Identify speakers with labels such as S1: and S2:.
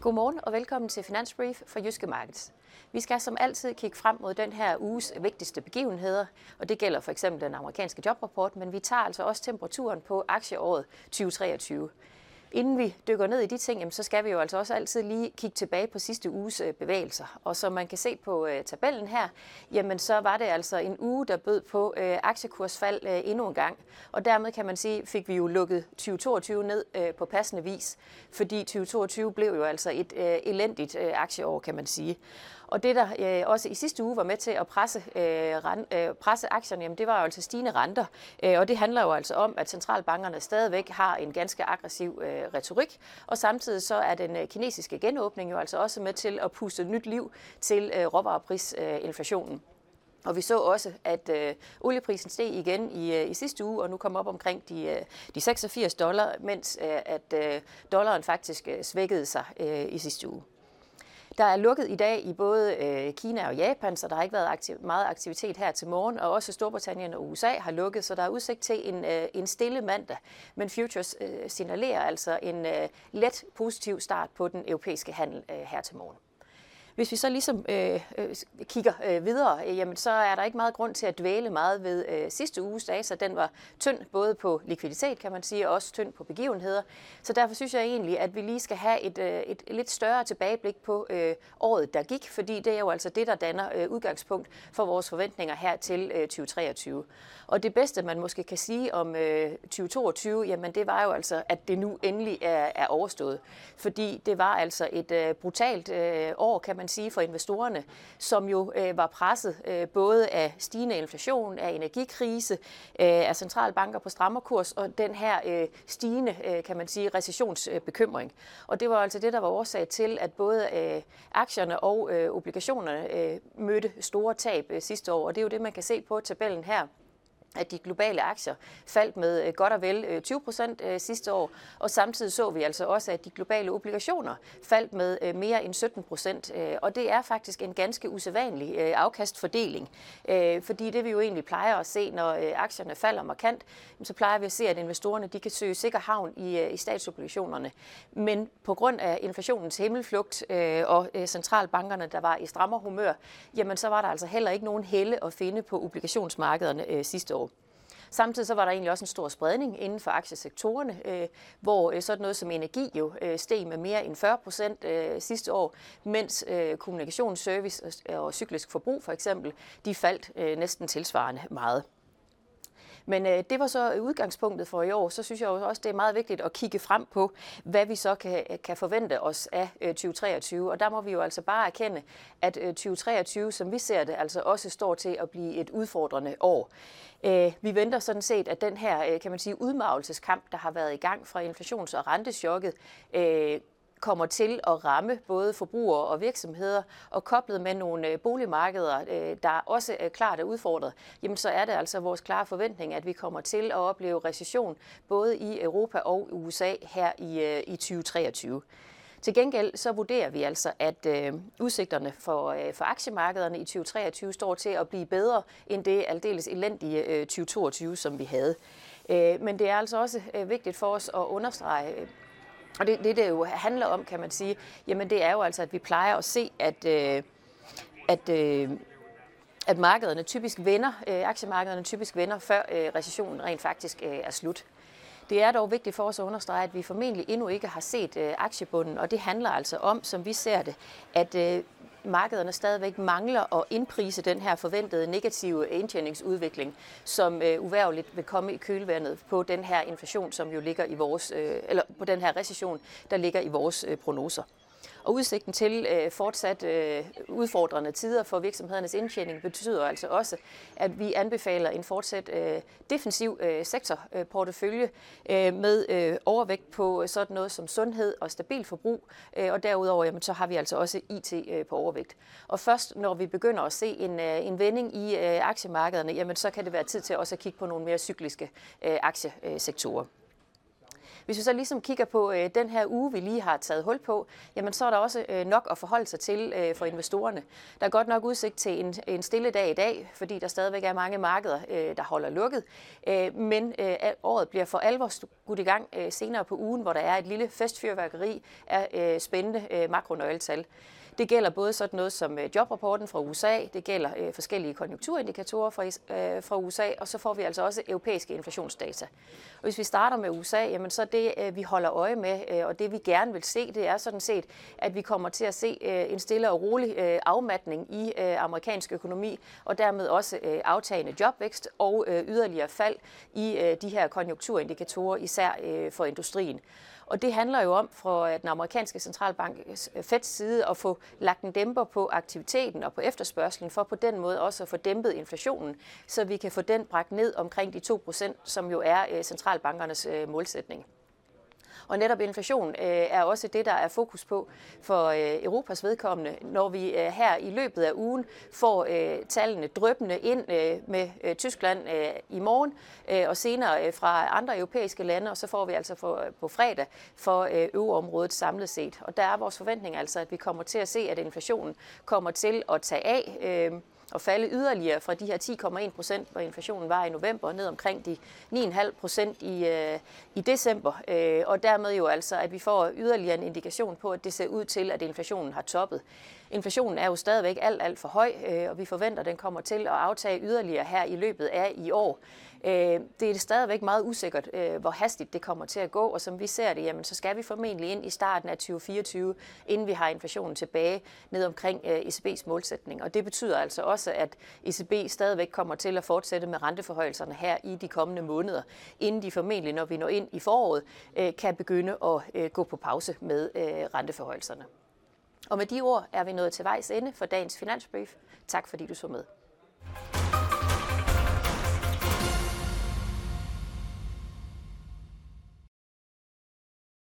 S1: Godmorgen og velkommen til Finansbrief for Jyske Markets. Vi skal som altid kigge frem mod den her uges vigtigste begivenheder, og det gælder for eksempel den amerikanske jobrapport, men vi tager altså også temperaturen på aktieåret 2023. Inden vi dykker ned i de ting, så skal vi jo altså også altid lige kigge tilbage på sidste uges øh, bevægelser. Og som man kan se på øh, tabellen her, jamen så var det altså en uge, der bød på øh, aktiekursfald endnu en gang. Og dermed kan man sige, fik vi jo lukket 2022 ned på passende vis, fordi 2022 blev jo altså et elendigt aktieår, kan man sige. Og det, der øh, også i sidste uge var med til at presse, øh, ren, øh, presse aktierne, jamen, det var jo altså stigende renter. Øh, og det handler jo altså om, at centralbankerne stadigvæk har en ganske aggressiv øh, retorik. Og samtidig så er den øh, kinesiske genåbning jo altså også med til at puste nyt liv til øh, råvareprisinflationen. Øh, og vi så også, at øh, olieprisen steg igen i, øh, i sidste uge, og nu kom op omkring de, øh, de 86 dollar, mens øh, at øh, dollaren faktisk øh, svækkede sig øh, i sidste uge. Der er lukket i dag i både øh, Kina og Japan, så der har ikke været aktiv, meget aktivitet her til morgen, og også Storbritannien og USA har lukket, så der er udsigt til en, øh, en stille mandag. Men futures øh, signalerer altså en øh, let positiv start på den europæiske handel øh, her til morgen. Hvis vi så ligesom øh, øh, kigger øh, videre, øh, jamen, så er der ikke meget grund til at dvæle meget ved øh, sidste uges data. Den var tynd både på likviditet, kan man sige, og også tynd på begivenheder. Så derfor synes jeg egentlig, at vi lige skal have et, øh, et lidt større tilbageblik på øh, året, der gik, fordi det er jo altså det, der danner øh, udgangspunkt for vores forventninger her til øh, 2023. Og det bedste, man måske kan sige om øh, 2022, jamen det var jo altså, at det nu endelig er, er overstået. Fordi det var altså et øh, brutalt øh, år, kan man sige, for investorerne, som jo øh, var presset øh, både af stigende inflation, af energikrise, øh, af centralbanker på strammerkurs og den her øh, stigende, øh, kan man sige, recessionsbekymring. Og det var altså det, der var årsag til, at både øh, aktierne og øh, obligationerne øh, mødte store tab øh, sidste år. Og det er jo det, man kan se på tabellen her at de globale aktier faldt med øh, godt og vel øh, 20 procent øh, sidste år, og samtidig så vi altså også, at de globale obligationer faldt med mere end 17 procent, og det er faktisk en ganske usædvanlig afkastfordeling, fordi det vi jo egentlig plejer at se, når aktierne falder markant, så plejer vi at se, at investorerne de kan søge sikker havn i, i statsobligationerne, men på grund af inflationens himmelflugt og centralbankerne, der var i strammer humør, jamen så var der altså heller ikke nogen helle at finde på obligationsmarkederne sidste år. Samtidig så var der egentlig også en stor spredning inden for aktiesektorerne, øh, hvor øh, sådan noget som energi jo øh, steg med mere end 40 procent øh, sidste år, mens øh, kommunikationsservice og, og cyklisk forbrug for eksempel, de faldt øh, næsten tilsvarende meget. Men øh, det var så udgangspunktet for i år. Så synes jeg også, det er meget vigtigt at kigge frem på, hvad vi så kan, øh, kan forvente os af øh, 2023. Og der må vi jo altså bare erkende, at øh, 2023, som vi ser det, altså også står til at blive et udfordrende år. Øh, vi venter sådan set, at den her, øh, kan man sige, udmavelseskamp, der har været i gang fra inflations- og rentechokket, øh, kommer til at ramme både forbrugere og virksomheder, og koblet med nogle øh, boligmarkeder, øh, der også er klart er udfordret, jamen så er det altså vores klare forventning, at vi kommer til at opleve recession både i Europa og USA her i, øh, i 2023. Til gengæld så vurderer vi altså, at øh, udsigterne for, øh, for aktiemarkederne i 2023 står til at blive bedre end det aldeles elendige øh, 2022, som vi havde. Øh, men det er altså også øh, vigtigt for os at understrege, og det, det, det jo handler om, kan man sige, jamen det er jo altså, at vi plejer at se, at, øh, at, øh, at markederne typisk vender, øh, aktiemarkederne typisk vender, før øh, recessionen rent faktisk øh, er slut. Det er dog vigtigt for os at understrege, at vi formentlig endnu ikke har set øh, aktiebunden, og det handler altså om, som vi ser det, at øh, markederne stadigvæk mangler at indprise den her forventede negative indtjeningsudvikling, som øh, uværligt vil komme i kølvandet på den her inflation, som jo ligger i vores, øh, eller på den her recession, der ligger i vores øh, prognoser. Og udsigten til øh, fortsat øh, udfordrende tider for virksomhedernes indtjening betyder altså også, at vi anbefaler en fortsat øh, defensiv øh, sektorportefølje øh, med øh, overvægt på sådan noget som sundhed og stabil forbrug. Øh, og derudover jamen, så har vi altså også IT øh, på overvægt. Og først når vi begynder at se en, øh, en vending i øh, aktiemarkederne, jamen, så kan det være tid til også at kigge på nogle mere cykliske øh, aktiesektorer. Hvis vi så ligesom kigger på øh, den her uge, vi lige har taget hul på, jamen så er der også øh, nok at forholde sig til øh, for investorerne. Der er godt nok udsigt til en, en stille dag i dag, fordi der stadigvæk er mange markeder, øh, der holder lukket. Øh, men øh, året bliver for alvor skudt i gang øh, senere på ugen, hvor der er et lille festfyrværkeri af øh, spændende øh, makronøgletal. Det gælder både sådan noget som øh, jobrapporten fra USA, det gælder øh, forskellige konjunkturindikatorer fra, øh, fra USA, og så får vi altså også europæiske inflationsdata. Og hvis vi starter med USA, jamen så det, det, øh, vi holder øje med, øh, og det vi gerne vil se, det er sådan set, at vi kommer til at se øh, en stille og rolig afmatning i amerikansk økonomi, og dermed også aftagende jobvækst og yderligere fald i de her konjunkturindikatorer, især for industrien. Og det handler jo om fra den amerikanske centralbank Feds side at få lagt en dæmper på aktiviteten og på efterspørgselen, for på den måde også at få dæmpet inflationen, så vi kan få den bragt ned omkring de 2%, som jo er centralbankernes målsætning. Og netop inflation øh, er også det, der er fokus på for øh, Europas vedkommende, når vi øh, her i løbet af ugen får øh, tallene drøbende ind øh, med øh, Tyskland øh, i morgen, øh, og senere øh, fra andre europæiske lande, og så får vi altså for, øh, på fredag for øh, øvreområdet samlet set. Og der er vores forventning altså, at vi kommer til at se, at inflationen kommer til at tage af. Øh, at falde yderligere fra de her 10,1 procent, hvor inflationen var i november, ned omkring de 9,5 procent i, øh, i december. Øh, og dermed jo altså, at vi får yderligere en indikation på, at det ser ud til, at inflationen har toppet. Inflationen er jo stadigvæk alt, alt for høj, øh, og vi forventer, at den kommer til at aftage yderligere her i løbet af i år. Øh, det er stadigvæk meget usikkert, øh, hvor hastigt det kommer til at gå, og som vi ser det, jamen, så skal vi formentlig ind i starten af 2024, inden vi har inflationen tilbage ned omkring ECB's målsætning. Og det betyder altså også, at ECB stadigvæk kommer til at fortsætte med renteforhøjelserne her i de kommende måneder, inden de formentlig, når vi når ind i foråret, kan begynde at gå på pause med renteforhøjelserne. Og med de ord er vi nået til vejs ende for dagens finansbrief. Tak fordi du så med.